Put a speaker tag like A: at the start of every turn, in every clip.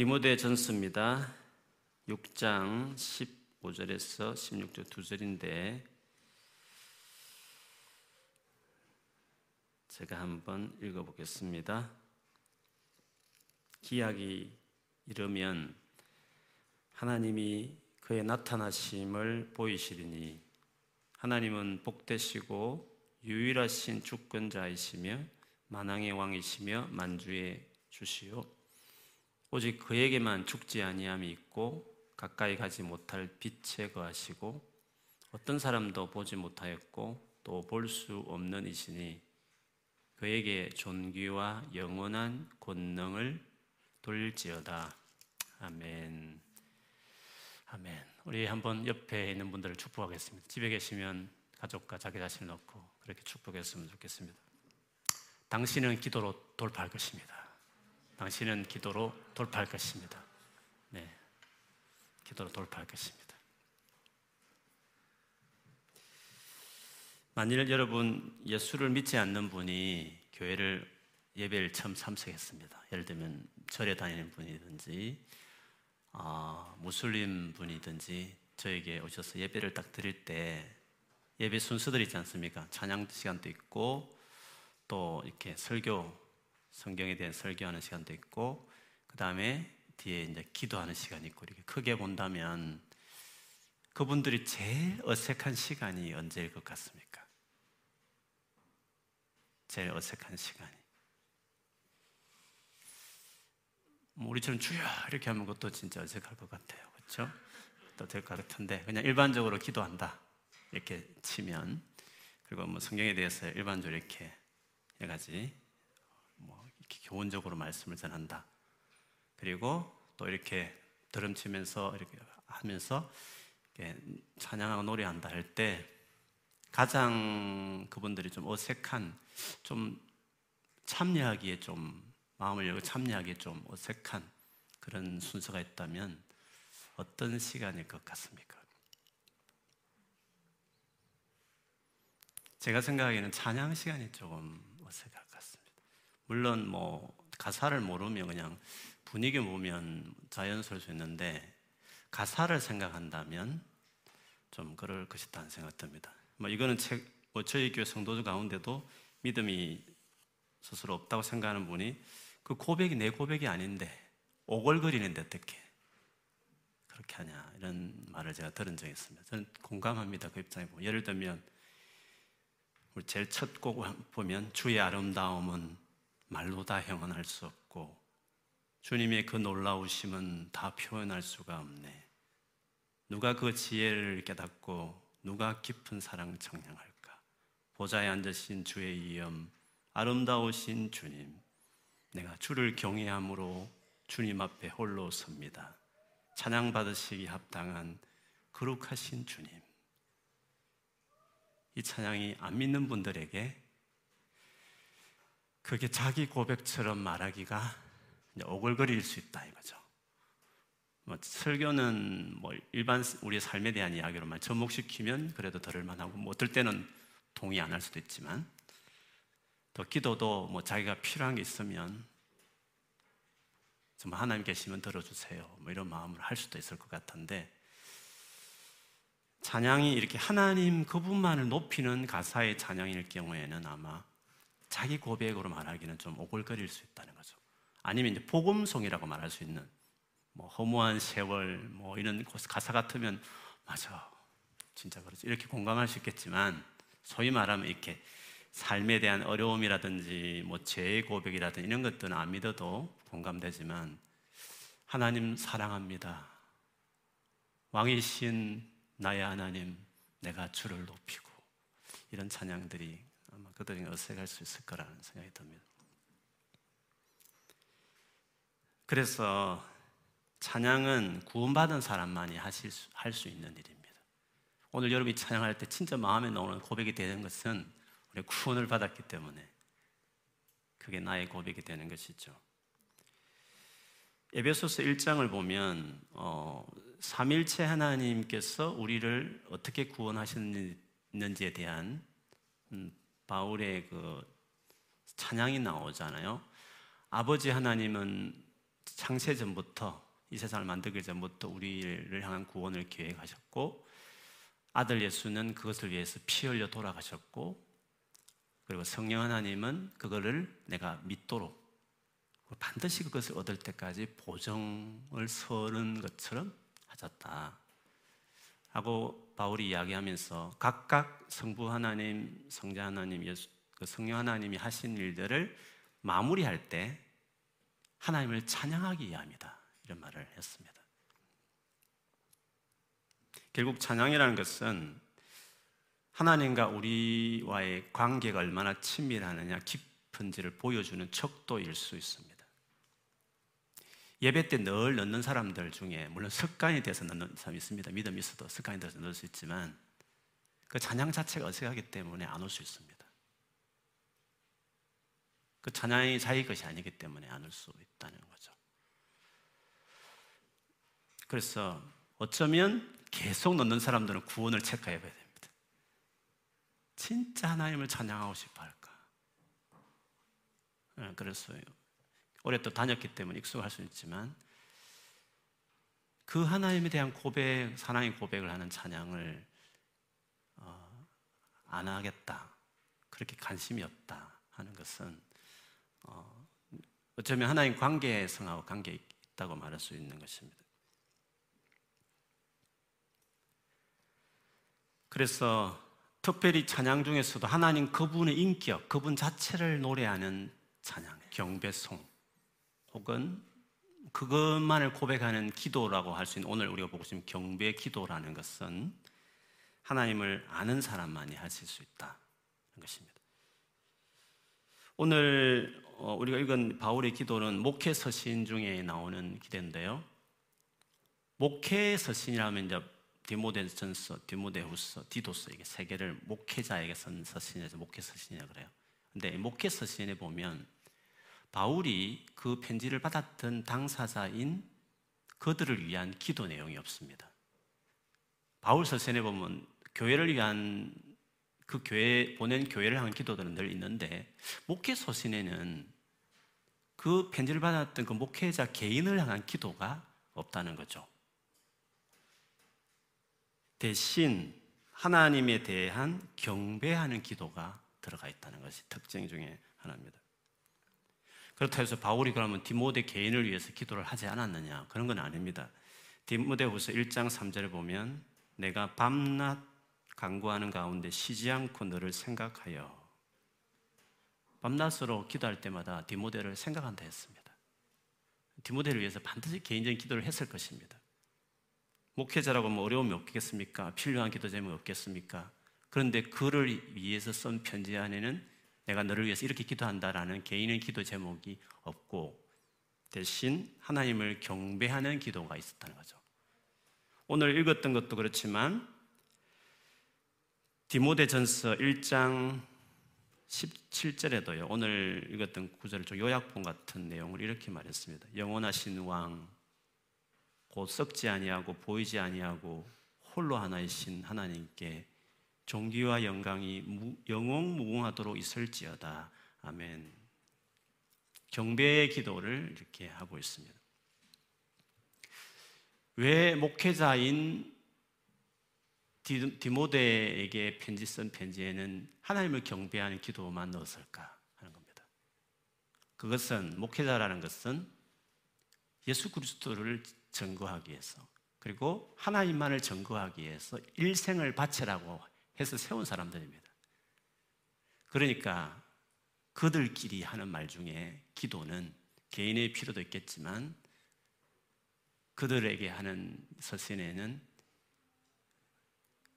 A: 디모데 전서입니다. 6장 15절에서 16절 두 절인데 제가 한번 읽어보겠습니다. 기약이 이르면 하나님이 그의 나타나심을 보이시리니 하나님은 복되시고 유일하신 주권자이시며 만왕의 왕이시며 만주의 주시오 오직 그에게만 죽지 아니함이 있고 가까이 가지 못할 빛에 거하시고 어떤 사람도 보지 못하였고 또 볼 수 없는 이시니 그에게 존귀와 영원한 권능을 돌지어다. 아멘. 아멘. 우리 한번 옆에 있는 분들을 축복하겠습니다. 집에 계시면 가족과 자기 자신을 놓고 그렇게 축복했으면 좋겠습니다. 당신은 기도로 돌파할 것입니다. 당신은 기도로 돌파할 것입니다. 네. 기도로 돌파할 것입니다. 만일 여러분 예수를 믿지 않는 분이 교회를 예배를 처음 참석했습니다. 예를 들면 절에 다니는 분이든지 어, 무슬림 분이든지 저에게 오셔서 예배를 딱 드릴 때 예배 순서들 있지 않습니까? 찬양 시간도 있고 또 이렇게 설교 성경에 대한 설교하는 시간도 있고 그 다음에 뒤에 이제 기도하는 시간이 있고 이렇게 크게 본다면 그분들이 제일 어색한 시간이 언제일 것 같습니까? 제일 어색한 시간이. 뭐 우리처럼 주여 이렇게 하면 그것도 진짜 어색할 것 같아요. 그렇죠? 또 될 것 같은데 그냥 일반적으로 기도한다 이렇게 치면 그리고 뭐 성경에 대해서 일반적으로 이렇게 해가지 뭐 이렇게 교훈적으로 말씀을 전한다. 그리고 또 이렇게 드럼 치면서 이렇게 하면서 이렇게 찬양하고 노래한다 할 때 가장 그분들이 좀 어색한 좀 참여하기에 좀 마음을 열고 참여하기에 좀 어색한 그런 순서가 있다면 어떤 시간일 것 같습니까? 제가 생각하기에는 찬양 시간이 조금 어색할. 물론 뭐 가사를 모르면 그냥 분위기 보면 자연스러울 수 있는데 가사를 생각한다면 좀 그럴 것이다 는 생각 듭니다. 뭐 이거는 책, 뭐 저희 교회 성도들 가운데도 믿음이 스스로 없다고 생각하는 분이 그 고백이 내 고백이 아닌데 오글거리는데 어떻게 그렇게 하냐 이런 말을 제가 들은 적이 있습니다. 저는 공감합니다. 그 입장에 보면 예를 들면 우리 제일 첫 곡 보면 주의 아름다움은 말로 다 형언할 수 없고 주님의 그 놀라우심은 다 표현할 수가 없네. 누가 그 지혜를 깨닫고 누가 깊은 사랑 청량할까? 보좌에 앉으신 주의 이엄, 아름다우신 주님, 내가 주를 경외함으로 주님 앞에 홀로 섭니다. 찬양 받으시기 합당한 거룩하신 주님. 이 찬양이 안 믿는 분들에게 그게 자기 고백처럼 말하기가 오글거릴 수 있다 이거죠. 뭐 설교는 뭐 일반 우리의 삶에 대한 이야기로만 접목시키면 그래도 들을 만하고 뭐 어떨 때는 동의 안 할 수도 있지만 또 기도도 뭐 자기가 필요한 게 있으면 좀 하나님 계시면 들어주세요. 뭐 이런 마음을 할 수도 있을 것 같은데 찬양이 이렇게 하나님 그분만을 높이는 가사의 찬양일 경우에는 아마 자기 고백으로 말하기는 좀 오글거릴 수 있다는 거죠. 아니면 이제 복음송이라고 말할 수 있는 뭐 허무한 세월 뭐 이런 가사 같으면 맞아 진짜 그렇지 이렇게 공감할 수 있겠지만 소위 말하면 이렇게 삶에 대한 어려움이라든지 뭐 죄의 고백이라든지 이런 것들은 안 믿어도 공감되지만 하나님 사랑합니다. 왕이신 나의 하나님 내가 주를 높이고 이런 찬양들이 그들이 어색할 수 있을 거라는 생각이 듭니다. 그래서 찬양은 구원받은 사람만이 하실 수, 할 수 있는 일입니다. 오늘 여러분이 찬양할 때 진짜 마음에 나오는 고백이 되는 것은 우리 구원을 받았기 때문에 그게 나의 고백이 되는 것이죠. 에베소서 1장을 보면 어, 삼일체 하나님께서 우리를 어떻게 구원하셨는지에 대한 음, 바울의 그 찬양이 나오잖아요. 아버지 하나님은 창세 전부터 이 세상을 만들기 전부터 우리를 향한 구원을 계획하셨고 아들 예수는 그것을 위해서 피 흘려 돌아가셨고 그리고 성령 하나님은 그거를 내가 믿도록 반드시 그것을 얻을 때까지 보정을 서는 것처럼 하셨다. 하고 바울이 이야기하면서 각각 성부 하나님, 성자 하나님, 예수, 그 성령 하나님이 하신 일들을 마무리할 때 하나님을 찬양하기 위함이다. 이런 말을 했습니다. 결국 찬양이라는 것은 하나님과 우리와의 관계가 얼마나 친밀하느냐, 깊은지를 보여주는 척도일 수 있습니다. 예배 때 늘 넣는 사람들 중에 물론 습관이 돼서 넣는 사람이 있습니다. 믿음이 있어도 습관이 돼서 넣을 수 있지만 그 찬양 자체가 어색하기 때문에 안 올 수 있습니다. 그 찬양이 자기 것이 아니기 때문에 안 올 수 있다는 거죠. 그래서 어쩌면 계속 넣는 사람들은 구원을 체크해 봐야 됩니다. 진짜 하나님을 찬양하고 싶어 할까? 네, 그랬어요. 오래 또 다녔기 때문에 익숙할 수 있지만 그 하나님에 대한 고백, 사랑의 고백을 하는 찬양을 어, 안 하겠다. 그렇게 관심이 없다 하는 것은 어, 어쩌면 하나님 관계에 성하고 관계 있다고 말할 수 있는 것입니다. 그래서 특별히 찬양 중에서도 하나님 그분의 인격, 그분 자체를 노래하는 찬양, 경배송, 혹은 그것만을 고백하는 기도라고 할 수 있는 오늘 우리가 보고 있는 경배 기도라는 것은 하나님을 아는 사람만이 하실 수 있다는 것입니다. 오늘 어, 우리가 읽은 바울의 기도는 목회 서신 중에 나오는 기도인데요. 목회 서신이라면 이제 디모데전서, 디모데후서, 디도서 이게 세 개를 목회자에게 쓴 서신에서 목회 서신이라 그래요. 근데 목회 서신에 보면 바울이 그 편지를 받았던 당사자인 그들을 위한 기도 내용이 없습니다. 바울 서신에 보면 교회를 위한 그 교회 보낸 교회를 향한 기도들은 늘 있는데 목회 서신에는 그 편지를 받았던 그 목회자 개인을 향한 기도가 없다는 거죠. 대신 하나님에 대한 경배하는 기도가 들어가 있다는 것이 특징 중에 하나입니다. 그렇다 해서 바울이 그러면 디모데 개인을 위해서 기도를 하지 않았느냐? 그런 건 아닙니다. 디모데후서 1장 3절에 보면 내가 밤낮 간구하는 가운데 쉬지 않고 너를 생각하여 밤낮으로 기도할 때마다 디모데를 생각한다 했습니다. 디모데를 위해서 반드시 개인적인 기도를 했을 것입니다. 목회자라고 뭐 어려움이 없겠습니까? 필요한 기도 제목이 없겠습니까? 그런데 그를 위해서 쓴 편지 안에는 내가 너를 위해서 이렇게 기도한다라는 개인의 기도 제목이 없고 대신 하나님을 경배하는 기도가 있었다는 거죠. 오늘 읽었던 것도 그렇지만 디모데전서 1장 17절에도요. 오늘 읽었던 구절을 좀 요약본 같은 내용을 이렇게 말했습니다. 영원하신 왕, 곧 썩지 아니하고 보이지 아니하고 홀로 하나이신 하나님께 존귀와 영광이 영원 무궁하도록 있을지어다. 아멘. 경배의 기도를 이렇게 하고 있습니다. 왜 목회자인 디모데에게 편지 쓴 편지에는 하나님을 경배하는 기도만 넣었을까 하는 겁니다. 그것은 목회자라는 것은 예수 그리스도를 증거하기 위해서 그리고 하나님만을 증거하기 위해서 일생을 바치라고 해서 세운 사람들입니다. 그러니까 그들끼리 하는 말 중에 기도는 개인의 필요도 있겠지만 그들에게 하는 서신에는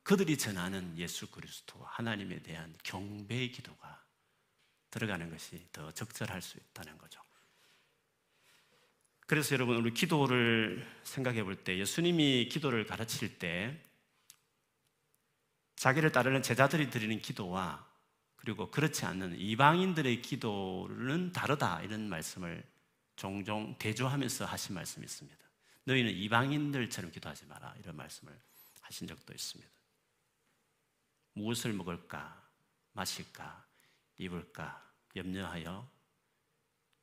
A: 그들이 전하는 예수 그리스도 하나님에 대한 경배의 기도가 들어가는 것이 더 적절할 수 있다는 거죠. 그래서 여러분 우리 기도를 생각해 볼 때 예수님이 기도를 가르칠 때 자기를 따르는 제자들이 드리는 기도와 그리고 그렇지 않는 이방인들의 기도는 다르다 이런 말씀을 종종 대조하면서 하신 말씀이 있습니다. 너희는 이방인들처럼 기도하지 마라 이런 말씀을 하신 적도 있습니다. 무엇을 먹을까, 마실까, 입을까 염려하여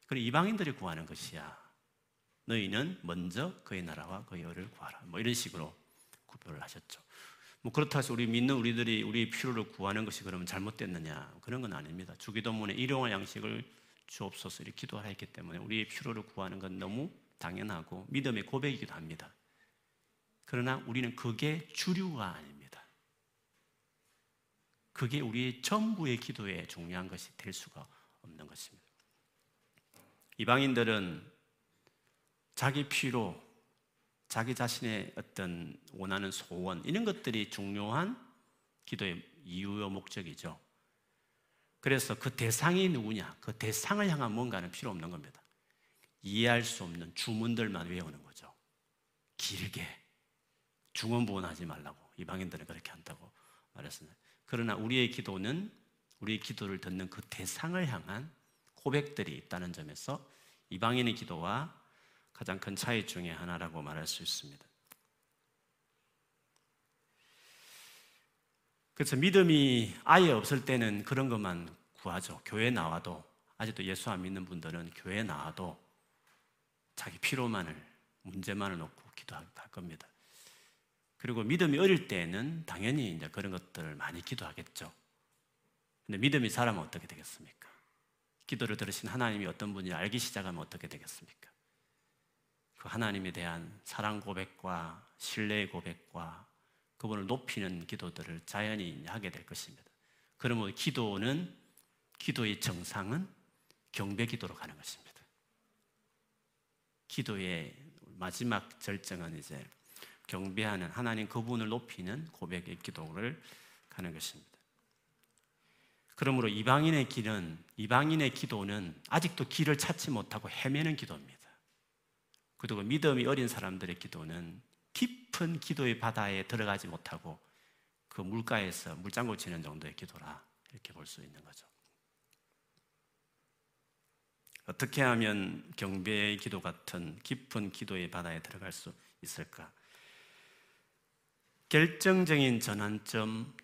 A: 그리고 이방인들이 구하는 것이야. 너희는 먼저 그의 나라와 그의 의를 구하라. 뭐 이런 식으로 구별을 하셨죠. 뭐 그렇다 해서 우리 믿는 우리들이 우리 필요를 구하는 것이 그러면 잘못됐느냐 그런 건 아닙니다. 주기도문에 일용할 양식을 주옵소서 이렇게 기도하라 했기 때문에 우리의 필요를 구하는 건 너무 당연하고 믿음의 고백이기도 합니다. 그러나 우리는 그게 주류가 아닙니다. 그게 우리의 전부의 기도에 중요한 것이 될 수가 없는 것입니다. 이방인들은 자기 필요, 자기 자신의 어떤 원하는 소원, 이런 것들이 중요한 기도의 이유요 목적이죠. 그래서 그 대상이 누구냐, 그 대상을 향한 뭔가는 필요 없는 겁니다. 이해할 수 없는 주문들만 외우는 거죠. 길게. 중언부언하지 말라고. 이방인들은 그렇게 한다고 말했습니다. 그러나 우리의 기도는 우리의 기도를 듣는 그 대상을 향한 고백들이 있다는 점에서 이방인의 기도와 가장 큰 차이 중의 하나라고 말할 수 있습니다. 그래서 믿음이 아예 없을 때는 그런 것만 구하죠. 교회 나와도 아직도 예수 안 믿는 분들은 교회 나와도 자기 필요만을 문제만을 놓고 기도할 겁니다. 그리고 믿음이 어릴 때는 당연히 이제 그런 것들을 많이 기도하겠죠. 근데 믿음이 자라면 어떻게 되겠습니까? 기도를 들으신 하나님이 어떤 분이 알기 시작하면 어떻게 되겠습니까? 그 하나님에 대한 사랑 고백과 신뢰의 고백과 그분을 높이는 기도들을 자연히 하게 될 것입니다. 그러면 기도는 기도의 정상은 경배 기도로 가는 것입니다. 기도의 마지막 절정은 이제 경배하는 하나님 그분을 높이는 고백의 기도를 가는 것입니다. 그러므로 이방인의 길은 이방인의 기도는 아직도 길을 찾지 못하고 헤매는 기도입니다. 그리고 믿음이 어린 사람들의 기도는 깊은 기도의 바다에 들어가지 못하고 그 물가에서 물장구 치는 정도의 기도라 이렇게 볼 수 있는 거죠. 어떻게 하면 경배의 기도 같은 깊은 기도의 바다에 들어갈 수 있을까? 결정적인 전환점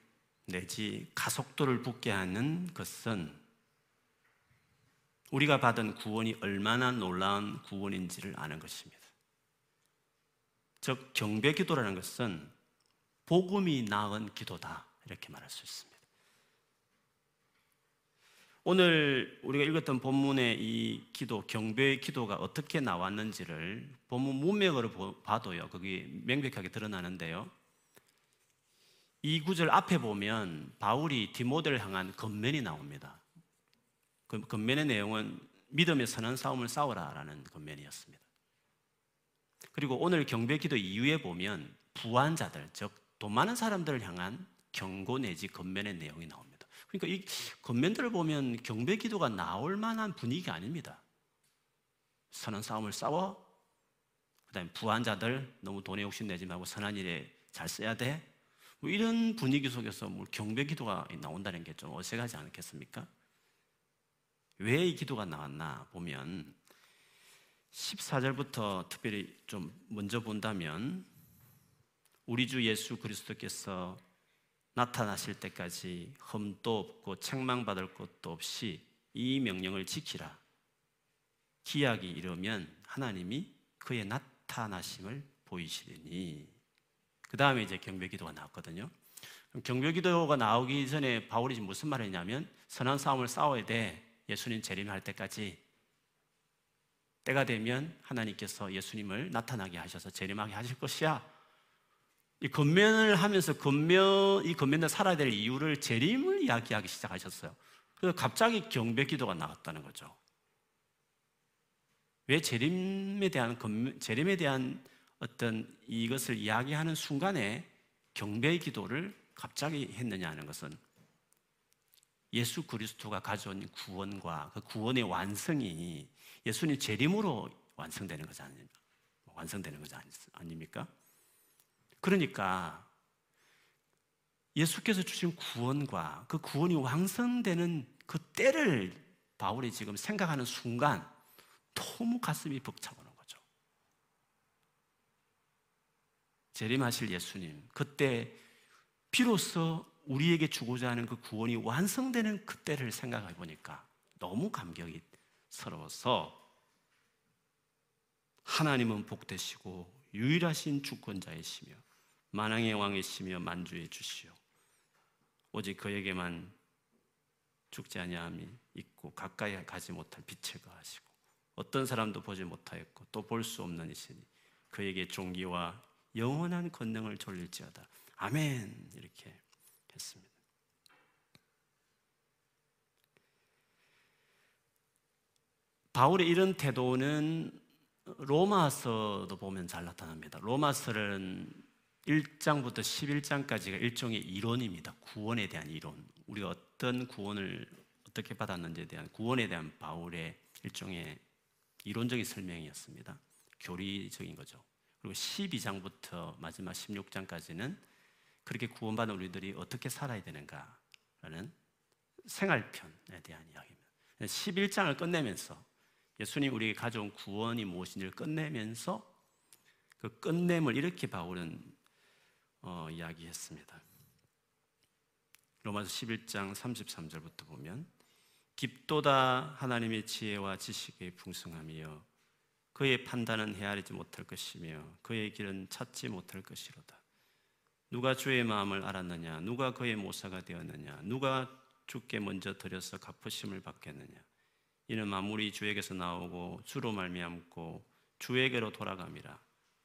A: 내지 가속도를 붙게 하는 것은 우리가 받은 구원이 얼마나 놀라운 구원인지를 아는 것입니다. 즉, 경배 기도라는 것은 복음이 낳은 기도다. 이렇게 말할 수 있습니다. 오늘 우리가 읽었던 본문의 이 기도, 경배의 기도가 어떻게 나왔는지를 본문 문맥으로 봐도요, 거기 명백하게 드러나는데요. 이 구절 앞에 보면 바울이 디모데를 향한 건면이 나옵니다. 그 건면의 내용은 믿음의 선한 싸움을 싸우라라는 건면이었습니다. 그리고 오늘 경배 기도 이후에 보면 부한 자들, 즉, 돈 많은 사람들을 향한 경고 내지 건면의 내용이 나옵니다. 그러니까 이 건면들을 보면 경배 기도가 나올 만한 분위기가 아닙니다. 선한 싸움을 싸워. 그 다음에 부한 자들 너무 돈에 욕심 내지 말고 선한 일에 잘 써야 돼. 뭐 이런 분위기 속에서 뭐 경배 기도가 나온다는 게 좀 어색하지 않겠습니까? 왜 이 기도가 나왔나 보면 14절부터 특별히 좀 먼저 본다면 우리 주 예수 그리스도께서 나타나실 때까지 흠도 없고 책망받을 것도 없이 이 명령을 지키라. 기약이 이르면 하나님이 그의 나타나심을 보이시리니 그 다음에 이제 경배 기도가 나왔거든요. 경배 기도가 나오기 전에 바울이 무슨 말을 했냐면 선한 싸움을 싸워야 돼. 예수님 재림할 때까지 때가 되면 하나님께서 예수님을 나타나게 하셔서 재림하게 하실 것이야. 이 건면을 하면서 건면 이 건면을 살아야 될 이유를 재림을 이야기하기 시작하셨어요. 그래서 갑자기 경배 기도가 나왔다는 거죠. 왜 재림에 대한 재림에 대한 어떤 이것을 이야기하는 순간에 경배의 기도를 갑자기 했느냐 하는 것은 예수 그리스도가 가져온 구원과 그 구원의 완성이 예수님 재림으로 완성되는 거지 아닙니까? 완성되는 거지 아닙니까? 그러니까 예수께서 주신 구원과 그 구원이 완성되는 그 때를 바울이 지금 생각하는 순간 너무 가슴이 벅차고 재림하실 예수님, 그때 비로소 우리에게 주고자 하는 그 구원이 완성되는 그때를 생각해 보니까 너무 감격이 서러워서 하나님은 복되시고 유일하신 주권자이시며 만왕의 왕이시며 만주의 주시오. 오직 그에게만 죽지 아니함이 있고 가까이 가지 못할 빛을 가하시고 어떤 사람도 보지 못하였고 또 볼 수 없는 이시니 그에게 종기와 영원한 권능을 돌릴지어다. 아멘 이렇게 했습니다. 바울의 이런 태도는 로마서도 보면 잘 나타납니다. 로마서는 1장부터 11장까지가 일종의 이론입니다. 구원에 대한 이론. 우리가 어떤 구원을 어떻게 받았는지에 대한 구원에 대한 바울의 일종의 이론적인 설명이었습니다. 교리적인 거죠. 그리고 12장부터 마지막 16장까지는 그렇게 구원받은 우리들이 어떻게 살아야 되는가라는 생활편에 대한 이야기입니다. 11장을 끝내면서 예수님 우리에게 가져온 구원이 무엇인지를 끝내면서 그 끝냄을 이렇게 바울은 어, 이야기했습니다. 로마서 11장 33절부터 보면 깊도다 하나님의 지혜와 지식의 풍성함이여 그의 판단은 헤아리지 못할 것이며 그의 길은 찾지 못할 것이로다. 누가 주의 마음을 알았느냐? 누가 그의 모사가 되었느냐? 누가 주께 먼저 드려서 갚으심을 받겠느냐? 이는 만물이 주에게서 나오고 주로 말미암고 주에게로 돌아감이라.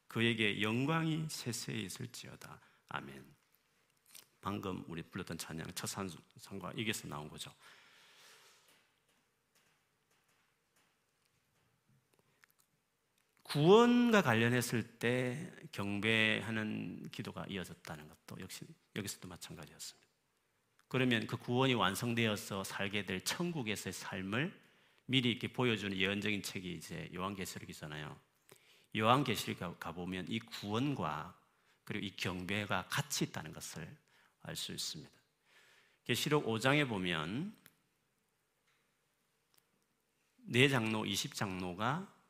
A: 그에게 영광이 세세히 있을지어다. 아멘. 방금 우리 불렀던 찬양 첫 산상과 이게서 나온 거죠. 구원과 관련했을 때 경배하는 기도가 이어졌다는 것도 역시 여기서도 마찬가지였습니다. 그러면 그 구원이 완성되어서 살게 될 천국에서의 삶을 미리 이렇게 보여주는 예언적인 책이 이제 요한계시록이잖아요. 요한계시록 가보면 이 구원과 그리고 이 경배가 같이 있다는 것을 알 수 있습니다. 계시록 5장에 보면 네 장로, 20장로가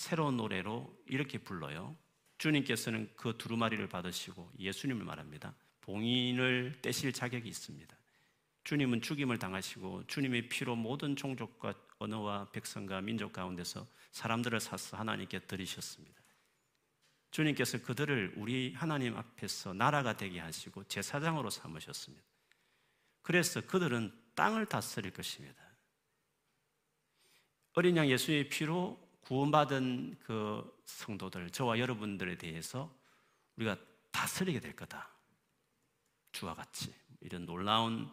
A: 새로운 노래로 이렇게 불러요. 주님께서는 그 두루마리를 받으시고 예수님을 말합니다. 봉인을 떼실 자격이 있습니다. 주님은 죽임을 당하시고 주님의 피로 모든 종족과 언어와 백성과 민족 가운데서 사람들을 사서 하나님께 드리셨습니다. 주님께서 그들을 우리 하나님 앞에서 나라가 되게 하시고 제사장으로 삼으셨습니다. 그래서 그들은 땅을 다스릴 것입니다. 어린 양 예수의 피로 구원받은 그 성도들, 저와 여러분들에 대해서 우리가 다스리게 될 거다. 주와 같이 이런 놀라운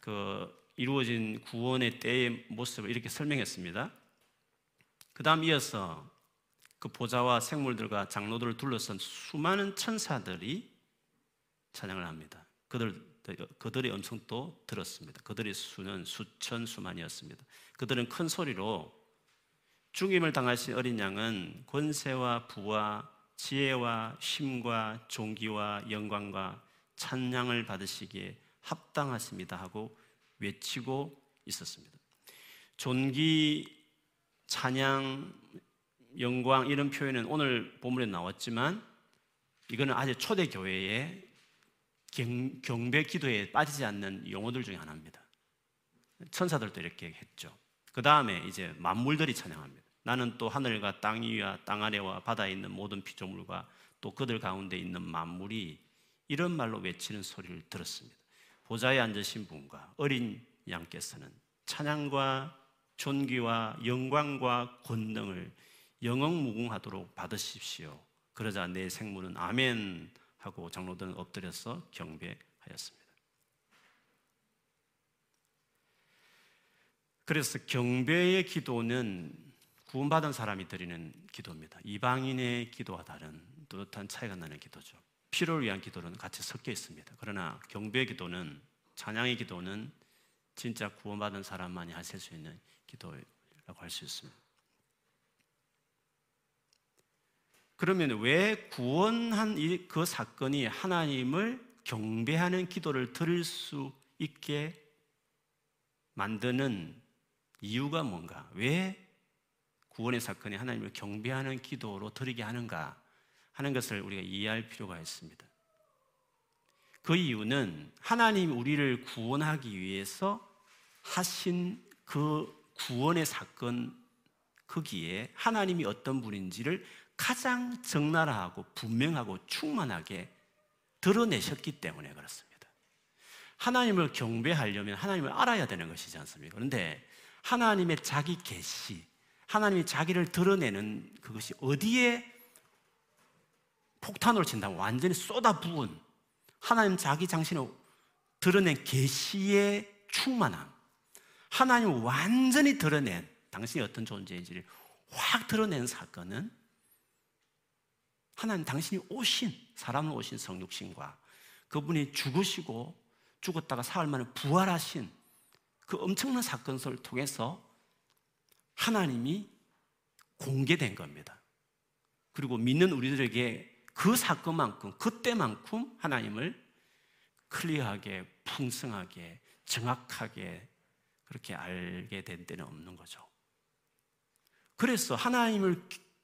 A: 그 이루어진 구원의 때의 모습을 이렇게 설명했습니다. 그 다음 이어서 그 보좌와 생물들과 장로들을 둘러싼 수많은 천사들이 찬양을 합니다. 그들, 그들의 음성도 들었습니다. 그들의 수는 수천 수만이었습니다. 그들은 큰 소리로 죽임을 당하신 어린 양은 권세와 부와 지혜와 힘과 종기와 영광과 찬양을 받으시기에 합당하십니다 하고 외치고 있었습니다. 존귀, 찬양, 영광 이런 표현은 오늘 본문에 나왔지만 이거는 아직 초대 교회의 경, 배 기도에 빠지지 않는 용어들 중에 하나입니다. 천사들도 이렇게 했죠. 그 다음에 이제 만물들이 찬양합니다. 나는 또 하늘과 땅 위와 땅 아래와 바다에 있는 모든 피조물과 또 그들 가운데 있는 만물이 이런 말로 외치는 소리를 들었습니다. 보좌에 앉으신 분과 어린 양께서는 찬양과 존귀와 영광과 권능을 영영무궁하도록 받으십시오. 그러자 내 생물은 아멘 하고 장로들은 엎드려서 경배하였습니다. 그래서 경배의 기도는 구원받은 사람이 드리는 기도입니다. 이방인의 기도와 다른 뚜렷한 차이가 나는 기도죠. 필요를 위한 기도는 같이 섞여 있습니다. 그러나 경배의 기도는 찬양의 기도는 진짜 구원받은 사람만이 하실 수 있는 기도라고 할 수 있습니다. 그러면 왜 구원한 그 사건이 하나님을 경배하는 기도를 들을 수 있게 만드는 이유가 뭔가? 왜 구원의 사건이 하나님을 경배하는 기도로 드리게 하는가 하는 것을 우리가 이해할 필요가 있습니다. 그 이유는 하나님 우리를 구원하기 위해서 하신 그 구원의 사건 거기에 하나님이 어떤 분인지를 가장 적나라하고 분명하고 충만하게 드러내셨기 때문에 그렇습니다. 하나님을 경배하려면 하나님을 알아야 되는 것이지 않습니까? 그런데 하나님의 자기 계시, 하나님이 자기를 드러내는 그것이 어디에 폭탄으로 친다면 완전히 쏟아 부은 하나님 자기 장신을 드러낸 계시의 충만함, 하나님을 완전히 드러낸 당신이 어떤 존재인지를 확 드러낸 사건은 하나님 당신이 오신 사람을 오신 성육신과 그분이 죽으시고 죽었다가 사흘 만에 부활하신 그 엄청난 사건을 통해서 하나님이 공개된 겁니다. 그리고 믿는 우리들에게 그 사건만큼, 그때만큼 하나님을 클리어하게, 풍성하게, 정확하게 그렇게 알게 된 때는 없는 거죠. 그래서 하나님을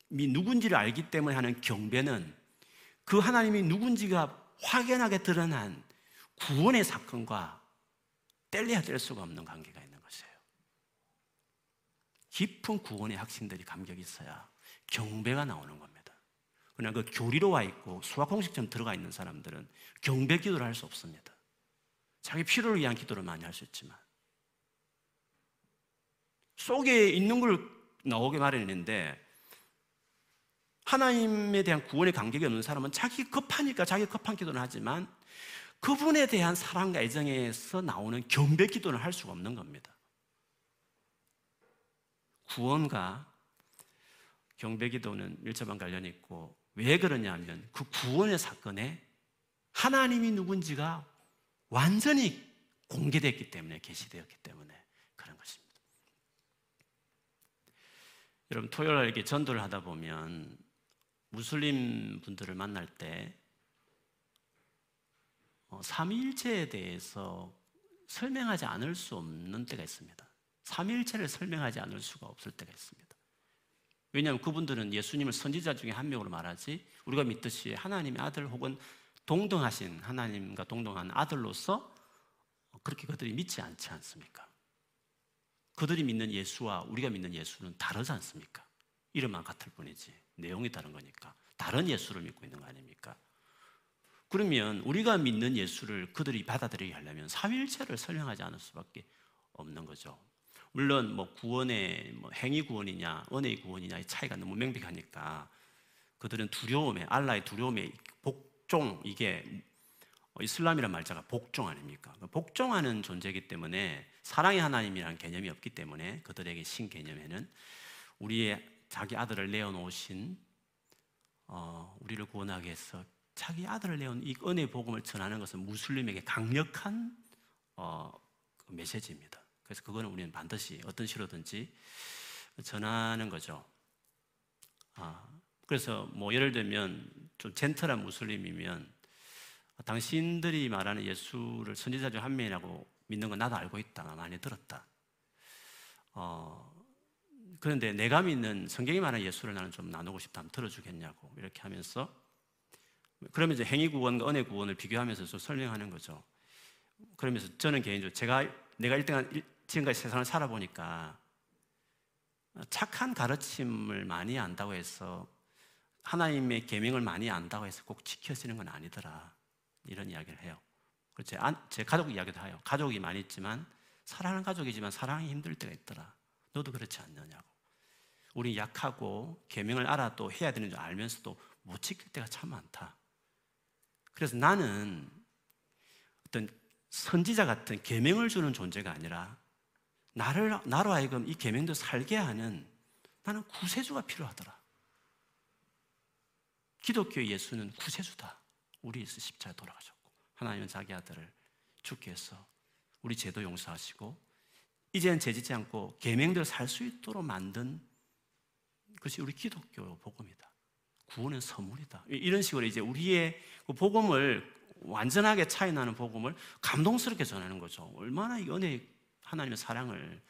A: 누군지를 알기 때문에 하는 경배는 그 하나님이 누군지가 확연하게 드러난 구원의 사건과 뗄래야 뗄 수가 없는 관계가 있는. 깊은 구원의 학생들이 감격이 있어야 경배가 나오는 겁니다. 그냥 그 교리로 와 있고 수학 공식처럼 들어가 있는 사람들은 경배 기도를 할 수 없습니다. 자기 필요를 위한 기도를 많이 할 수 있지만 속에 있는 걸 나오게 마련했는데 하나님에 대한 구원의 감격이 없는 사람은 자기 급하니까 자기 급한 기도는 하지만 그분에 대한 사랑과 애정에서 나오는 경배 기도는 할 수가 없는 겁니다. 구원과 경배 기도는 밀접한 관련이 있고 왜 그러냐면 그 구원의 사건에 하나님이 누군지가 완전히 공개됐기 때문에 계시되었기 때문에 그런 것입니다. 여러분 토요일 날 이렇게 전도를 하다 보면 무슬림 분들을 만날 때 어, 삼위일체에 대해서 설명하지 않을 수 없는 때가 있습니다. 삼위일체를 설명하지 않을 수가 없을 때가 있습니다. 왜냐하면 그분들은 예수님을 선지자 중에 한 명으로 말하지 우리가 믿듯이 하나님의 아들 혹은 동등하신 하나님과 동등한 아들로서 그렇게 그들이 믿지 않지 않습니까? 그들이 믿는 예수와 우리가 믿는 예수는 다르지 않습니까? 이름만 같을 뿐이지 내용이 다른 거니까 다른 예수를 믿고 있는 거 아닙니까? 그러면 우리가 믿는 예수를 그들이 받아들이게 하려면 삼일체를 설명하지 않을 수밖에 없는 거죠. 물론 뭐 구원의 뭐 행위 구원이냐 은혜의 구원이냐의 차이가 너무 명백하니까 그들은 두려움에 알라의 두려움에 복종 이게 이슬람이란 말자가 복종 아닙니까? 그 복종하는 존재이기 때문에 사랑의 하나님이라는 개념이 없기 때문에 그들에게 신 개념에는 우리의 자기 아들을 내어놓으신 어, 우리를 구원하기 위해서 자기 아들을 내온 이 은혜 복음을 전하는 것은 무슬림에게 강력한 어, 그 메시지입니다. 그래서 그거는 우리는 반드시 어떤 식으로든지 전하는 거죠. 아, 그래서 뭐 예를 들면 좀 젠틀한 무슬림이면 당신들이 말하는 예수를 선지자 중 한 명이라고 믿는 건 나도 알고 있다. 많이 들었다. 어, 그런데 내가 믿는 성경이 말하는 예수를 나는 좀 나누고 싶다. 면 들어주겠냐고 이렇게 하면서 그러면 이제 행위 구원과 은혜 구원을 비교하면서 좀 설명하는 거죠. 그러면서 저는 개인적으로 제가 내가 1등한 지금까지 세상을 살아보니까 착한 가르침을 많이 안다고 해서 하나님의 계명을 많이 안다고 해서 꼭 지켜지는 건 아니더라. 이런 이야기를 해요. 제, 제 가족 이야기도 해요. 가족이 많이 있지만 사랑하는 가족이지만 사랑이 힘들 때가 있더라. 너도 그렇지 않느냐고. 우리 약하고 계명을 알아도 해야 되는 줄 알면서도 못 지킬 때가 참 많다. 그래서 나는 어떤 선지자 같은 계명을 주는 존재가 아니라 나를 나로 하여금 이 계명도 살게 하는 나는 구세주가 필요하더라. 기독교 예수는 구세주다. 우리 예수 십자에 돌아가셨고 하나님은 자기 아들을 죽게 해서 우리 죄도 용서하시고 이제는 죄짓지 않고 계명대로 살 수 있도록 만든 그것이 우리 기독교 복음이다. 구원은 선물이다. 이런 식으로 이제 우리의 그 복음을 완전하게 차이 나는 복음을 감동스럽게 전하는 거죠. 얼마나 이 은혜 하나님의 사랑을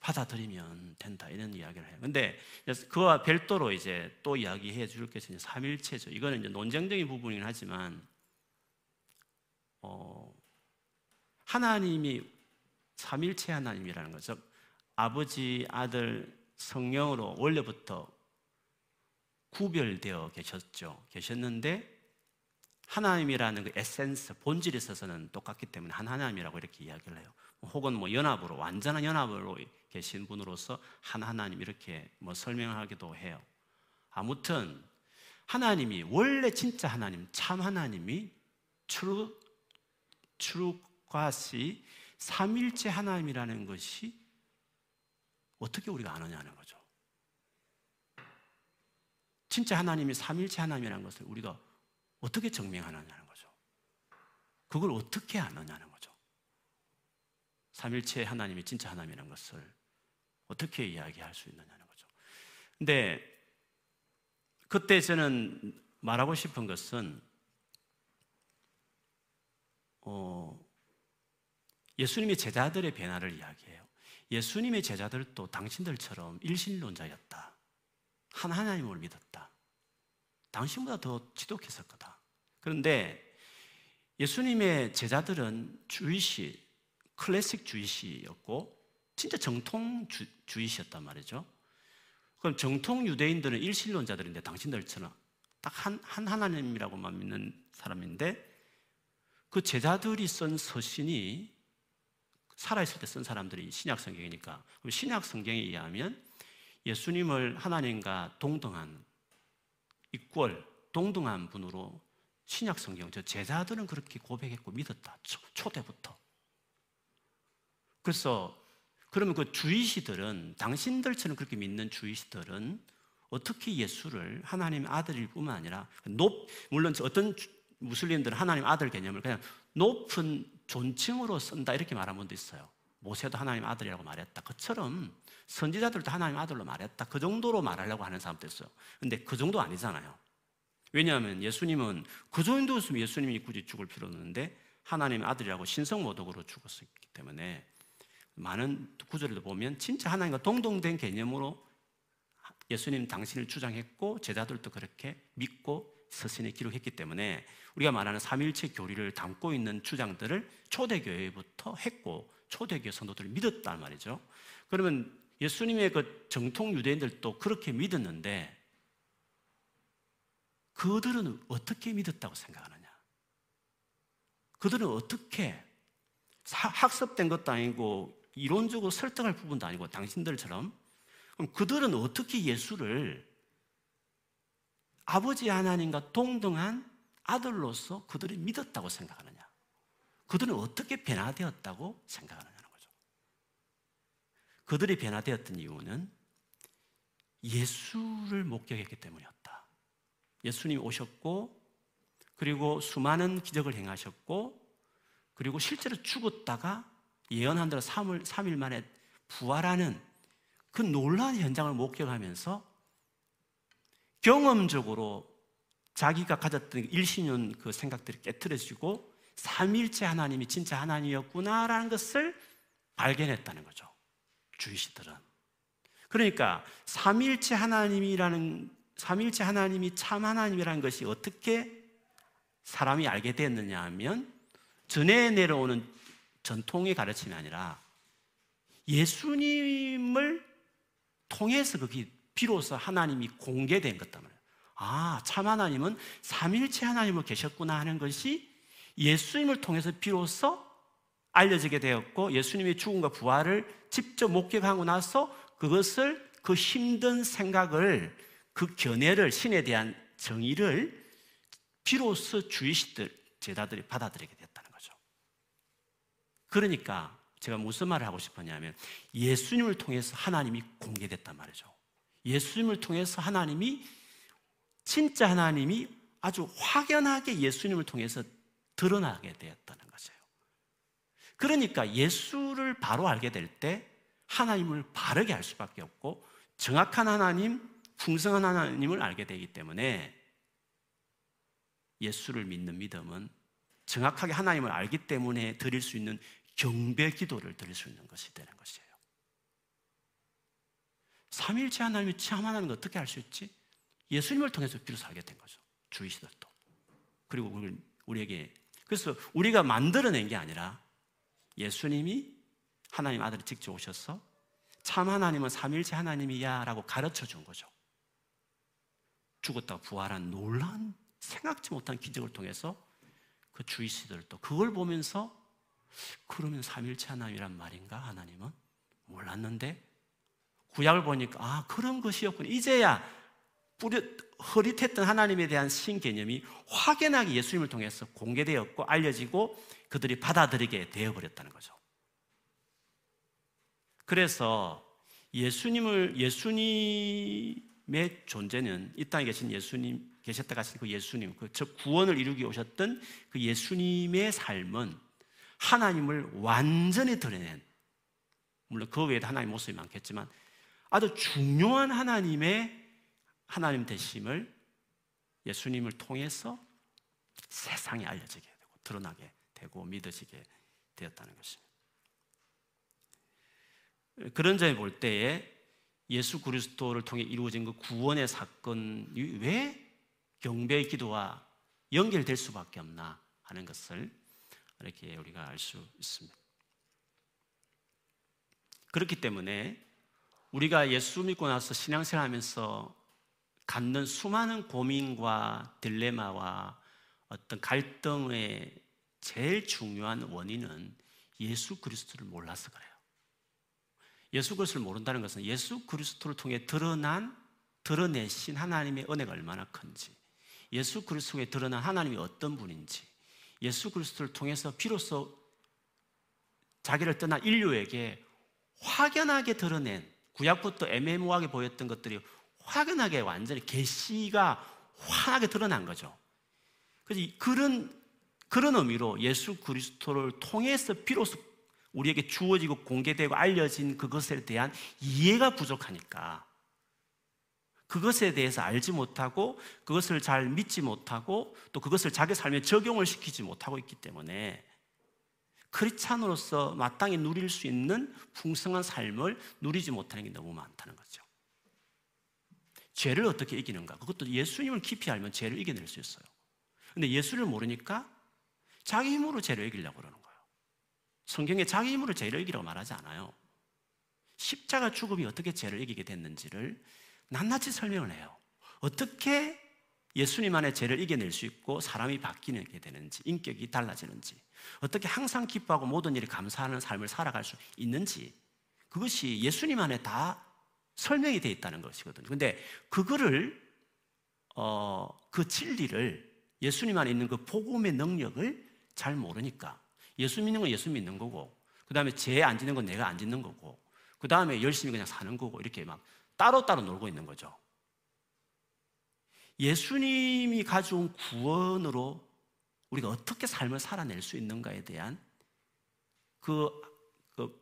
A: 받아들이면 된다 이런 이야기를 해요. 근데 그와 별도로 이제 또 이야기해 줄 것은 삼일체죠. 이거는 이제 논쟁적인 부분이긴 하지만 어, 하나님이 삼일체 하나님이라는 거죠. 아버지, 아들, 성령으로 원래부터 구별되어 계셨죠. 계셨는데 하나님이라는 그 에센스, 본질에 있어서는 똑같기 때문에 한 하나님이라고 이렇게 이야기를 해요. 혹은 뭐 연합으로 완전한 연합으로 계신 분으로서 한 하나님 이렇게 뭐 설명하기도 해요. 아무튼 하나님이 원래 진짜 하나님, 참 하나님이 true true God이 삼위일체 하나님이라는 것이 어떻게 우리가 아느냐는 거죠. 진짜 하나님이 삼위일체 하나님이라는 것을 우리가 어떻게 증명하느냐는 거죠. 그걸 어떻게 아느냐는. 삼일체 하나님이 진짜 하나님이라는 것을 어떻게 이야기할 수 있느냐는 거죠. 근데 그때 저는 말하고 싶은 것은 어, 예수님의 제자들의 변화를 이야기해요. 예수님의 제자들도 당신들처럼 일신론자였다. 한 하나님을 믿었다. 당신보다 더 지독했을 거다. 그런데 예수님의 제자들은 주의시, 클래식 주의시였고, 진짜 정통 주, 주의시였단 말이죠. 그럼 정통 유대인들은 일신론자들인데 당신들처럼 딱 한, 한 하나님이라고만 믿는 사람인데 그 제자들이 쓴 서신이 살아있을 때 쓴 사람들이 신약 성경이니까. 신약 성경에 의하면 예수님을 하나님과 동등한 이퀄 동등한 분으로 신약 성경 저 제자들은 그렇게 고백했고 믿었다. 초, 대부터 그래서 그러면 그 주이시들은 당신들처럼 그렇게 믿는 주이시들은 어떻게 예수를 하나님 아들일 뿐만 아니라 높 물론 어떤 무슬림들은 하나님 아들 개념을 그냥 높은 존칭으로 쓴다 이렇게 말한 분도 있어요. 모세도 하나님 아들이라고 말했다. 그처럼 선지자들도 하나님 아들로 말했다. 그 정도로 말하려고 하는 사람도 있어요. 근데 그 정도 아니잖아요. 왜냐하면 예수님은 그 정도였으면 예수님이 굳이 죽을 필요 없는데 하나님의 아들이라고 신성모독으로 죽었기 때문에 많은 구절을 보면 진짜 하나님과 동동된 개념으로 예수님 당신을 주장했고 제자들도 그렇게 믿고 서신에 기록했기 때문에 우리가 말하는 삼일체 교리를 담고 있는 주장들을 초대교회부터 했고 초대교회 성도들을 믿었단 말이죠. 그러면 예수님의 그 정통 유대인들도 그렇게 믿었는데 그들은 어떻게 믿었다고 생각하느냐? 그들은 어떻게 학습된 것도 아니고 이론적으로 설득할 부분도 아니고 당신들처럼 그럼 그들은 어떻게 예수를 아버지 하나님과 동등한 아들로서 그들이 믿었다고 생각하느냐? 그들은 어떻게 변화되었다고 생각하느냐는 거죠. 그들이 변화되었던 이유는 예수를 목격했기 때문이었다. 예수님이 오셨고, 그리고 수많은 기적을 행하셨고, 그리고 실제로 죽었다가 예언한 대로 3일, 3일 만에 부활하는 그 놀라운 현장을 목격하면서 경험적으로 자기가 가졌던 일신년 그 생각들이 깨트려지고 삼일째 하나님이 진짜 하나님이었구나라는 것을 발견했다는 거죠. 주이시들은. 그러니까 삼일째 하나님이라는 삼일째 하나님이 참 하나님이라는 것이 어떻게 사람이 알게 됐느냐 하면 전에 내려오는 전통의 가르침이 아니라 예수님을 통해서 그게 비로소 하나님이 공개된 것다 말이에요. 아, 참 하나님은 삼일체 하나님으로 계셨구나 하는 것이 예수님을 통해서 비로소 알려지게 되었고 예수님의 죽음과 부활을 직접 목격하고 나서 그것을 그 힘든 생각을 그 견해를 신에 대한 정의를 비로소 주의시들 제자들이 받아들이게 거죠. 그러니까 제가 무슨 말을 하고 싶었냐면 예수님을 통해서 하나님이 공개됐단 말이죠. 예수님을 통해서 하나님이 진짜 하나님이 아주 확연하게 예수님을 통해서 드러나게 되었다는 것이에요. 그러니까 예수를 바로 알게 될 때 하나님을 바르게 알 수밖에 없고 정확한 하나님, 풍성한 하나님을 알게 되기 때문에 예수를 믿는 믿음은 정확하게 하나님을 알기 때문에 드릴 수 있는 경배 기도를 드릴 수 있는 것이 되는 것이에요. 삼일째 하나님이 그 어떻게 알 수 있지? 예수님을 통해서 비로소 알게 된 거죠. 주이시들도. 그리고 우리에게 그래서 우리가 만들어낸 게 아니라 예수님이 하나님 아들이 직접 오셔서 참 하나님은 삼일체 하나님이야 라고 가르쳐 준 거죠. 죽었다 부활한 놀라운 생각지 못한 기적을 통해서 그 주이시들도 그걸 보면서 그러면 삼일체 하나님이란 말인가? 하나님은? 몰랐는데? 구약을 보니까 아 그런 것이었군. 이제야 뿌려 흐릿했던 하나님에 대한 신개념이 확연하게 예수님을 통해서 공개되었고 알려지고 그들이 받아들이게 되어버렸다는 거죠. 그래서 예수님을 예수님의 존재는 이 땅에 계신 예수님 계셨다 가신 그 예수님, 그즉 구원을 이루기 오셨던 그 예수님의 삶은 하나님을 완전히 드러낸 물론 그 외에도 하나님 모습이 많겠지만 아주 중요한 하나님의 하나님 되심을 예수님을 통해서 세상에 알려지게 되고 드러나게 되고 믿어지게 되었다는 것입니다. 그런 점에 볼 때에 예수 그리스도를 통해 이루어진 그 구원의 사건이 왜 경배의 기도와 연결될 수밖에 없나 하는 것을 이렇게 우리가 알 수 있습니다. 그렇기 때문에 우리가 예수 믿고 나서 신앙생활 하면서 갖는 수많은 고민과 딜레마와 어떤 갈등의 제일 중요한 원인은 예수 그리스도를 몰라서 그래요. 예수 그리스도를 모른다는 것은 예수 그리스도를 통해 드러난 드러내신 하나님의 은혜가 얼마나 큰지 예수 그리스도에 드러난 하나님이 어떤 분인지 예수 그리스도를 통해서 비로소 자기를 떠난 인류에게 확연하게 드러낸 구약부터 애매모호하게 보였던 것들이 확연하게 완전히 계시가 환하게 드러난 거죠. 그래서 그런 그런 의미로 예수 그리스도를 통해서 비로소 우리에게 주어지고 공개되고 알려진 그것에 대한 이해가 부족하니까 그것에 대해서 알지 못하고 그것을 잘 믿지 못하고 또 그것을 자기 삶에 적용을 시키지 못하고 있기 때문에 크리스찬으로서 마땅히 누릴 수 있는 풍성한 삶을 누리지 못하는 게 너무 많다는 거죠. 죄를 어떻게 이기는가? 그것도 예수님을 깊이 알면 죄를 이겨낼 수 있어요. 근데 예수를 모르니까 자기 힘으로 죄를 이기려고 그러는 거예요. 성경에 자기 힘으로 죄를 이기라고 말하지 않아요. 십자가 죽음이 어떻게 죄를 이기게 됐는지를 낱낱이 설명을 해요. 어떻게 예수님 안에 죄를 이겨낼 수 있고 사람이 바뀌게 되는지, 인격이 달라지는지, 어떻게 항상 기뻐하고 모든 일에 감사하는 삶을 살아갈 수 있는지, 그것이 예수님 안에 다 설명이 되어 있다는 것이거든요. 근데 그거를, 어, 그 진리를 예수님 안에 있는 그 복음의 능력을 잘 모르니까 예수 믿는 건 예수 믿는 거고, 그 다음에 죄 안 짓는 건 내가 안 짓는 거고, 그 다음에 열심히 그냥 사는 거고, 이렇게 막 따로따로 놀고 있는 거죠. 예수님이 가져온 구원으로 우리가 어떻게 삶을 살아낼 수 있는가에 대한 그, 그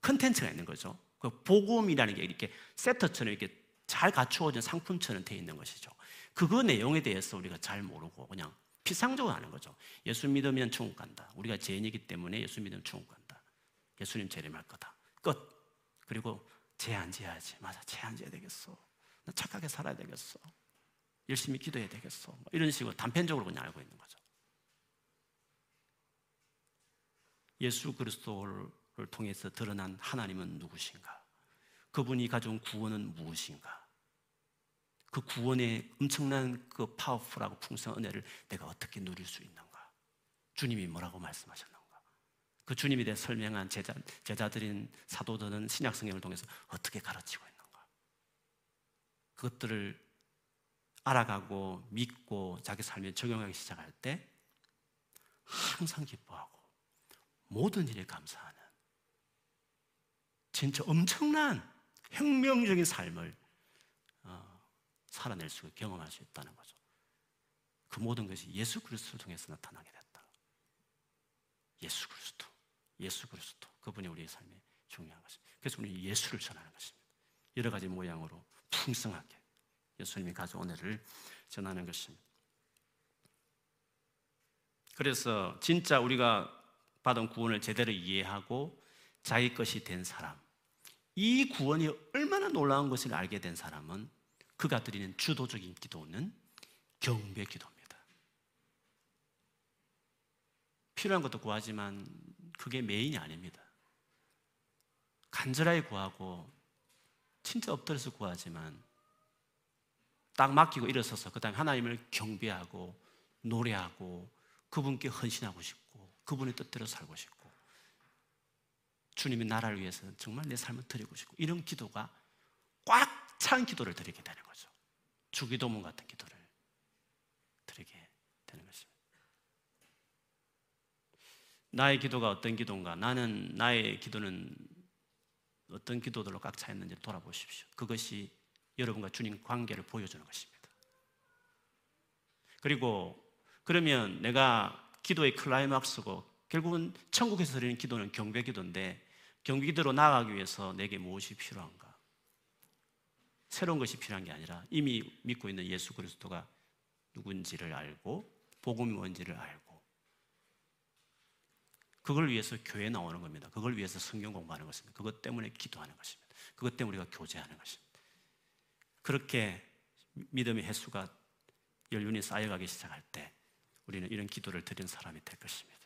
A: 컨텐츠가 있는 거죠. 그 복음이라는 게 이렇게 세터처럼 이렇게 잘 갖추어진 상품처럼 되어 있는 것이죠. 그거 내용에 대해서 우리가 잘 모르고 그냥 피상적으로 하는 거죠. 예수 믿으면 천국 간다. 우리가 죄인이기 때문에 예수 믿으면 천국 간다. 예수님 재림할 거다. 끝. 그리고 지어야지. 맞아, 지어야 되겠어. 나 착하게 살아야 되겠어. 열심히 기도해야 되겠어. 뭐 이런 식으로 단편적으로 그냥 알고 있는 거죠. 예수 그리스도를 통해서 드러난 하나님은 누구신가? 그분이 가져온 구원은 무엇인가? 그 구원의 엄청난 그 파워풀하고 풍성한 은혜를 내가 어떻게 누릴 수 있는가? 주님이 뭐라고 말씀하셨나? 그 주님에 대해 설명한 제자, 제자들인 사도들은 신약 성경을 통해서 어떻게 가르치고 있는가? 그것들을 알아가고 믿고 자기 삶에 적용하기 시작할 때 항상 기뻐하고 모든 일에 감사하는 진짜 엄청난 혁명적인 삶을 어, 살아낼 수, 경험할 수 있다는 거죠. 그 모든 것이 예수 그리스도를 통해서 나타나게 됐다. 예수 그리스도. 예수 그리스도 그분이 우리의 삶에 중요한 것입니다. 그래서 우리 예수를 전하는 것입니다. 여러 가지 모양으로 풍성하게 예수님이 가져온 은혜를 전하는 것입니다. 그래서 진짜 우리가 받은 구원을 제대로 이해하고 자기 것이 된 사람, 이 구원이 얼마나 놀라운 것을 알게 된 사람은 그가 드리는 주도적인 기도는 경배 기도입니다. 필요한 것도 구하지만 그게 메인이 아닙니다. 간절하게 구하고 진짜 엎드려서 구하지만 딱 맡기고 일어서서 그 다음에 하나님을 경배하고 노래하고 그분께 헌신하고 싶고 그분의 뜻대로 살고 싶고 주님의 나라를 위해서 정말 내 삶을 드리고 싶고 이런 기도가 꽉 찬 기도를 드리게 되는 거죠. 주기도문 같은 기도를 드리게 되는 것입니다. 나의 기도가 어떤 기도인가? 나는 나의 기도는 어떤 기도들로 꽉 차 있는지 돌아보십시오. 그것이 여러분과 주님 관계를 보여주는 것입니다. 그리고 그러면 내가 기도의 클라이막스고 결국은 천국에서 드리는 기도는 경배 기도인데 경배 기도로 나아가기 위해서 내게 무엇이 필요한가? 새로운 것이 필요한 게 아니라 이미 믿고 있는 예수 그리스도가 누군지를 알고 복음이 뭔지를 알고 그걸 위해서 교회에 나오는 겁니다. 그걸 위해서 성경 공부하는 것입니다. 그것 때문에 기도하는 것입니다. 그것 때문에 우리가 교제하는 것입니다. 그렇게 믿음의 횟수가 연륜이 쌓여가기 시작할 때 우리는 이런 기도를 드린 사람이 될 것입니다.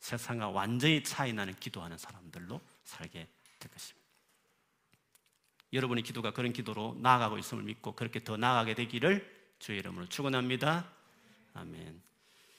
A: 세상과 완전히 차이 나는 기도하는 사람들로 살게 될 것입니다. 여러분의 기도가 그런 기도로 나아가고 있음을 믿고 그렇게 더 나아가게 되기를 주의 이름으로 축원합니다. 아멘.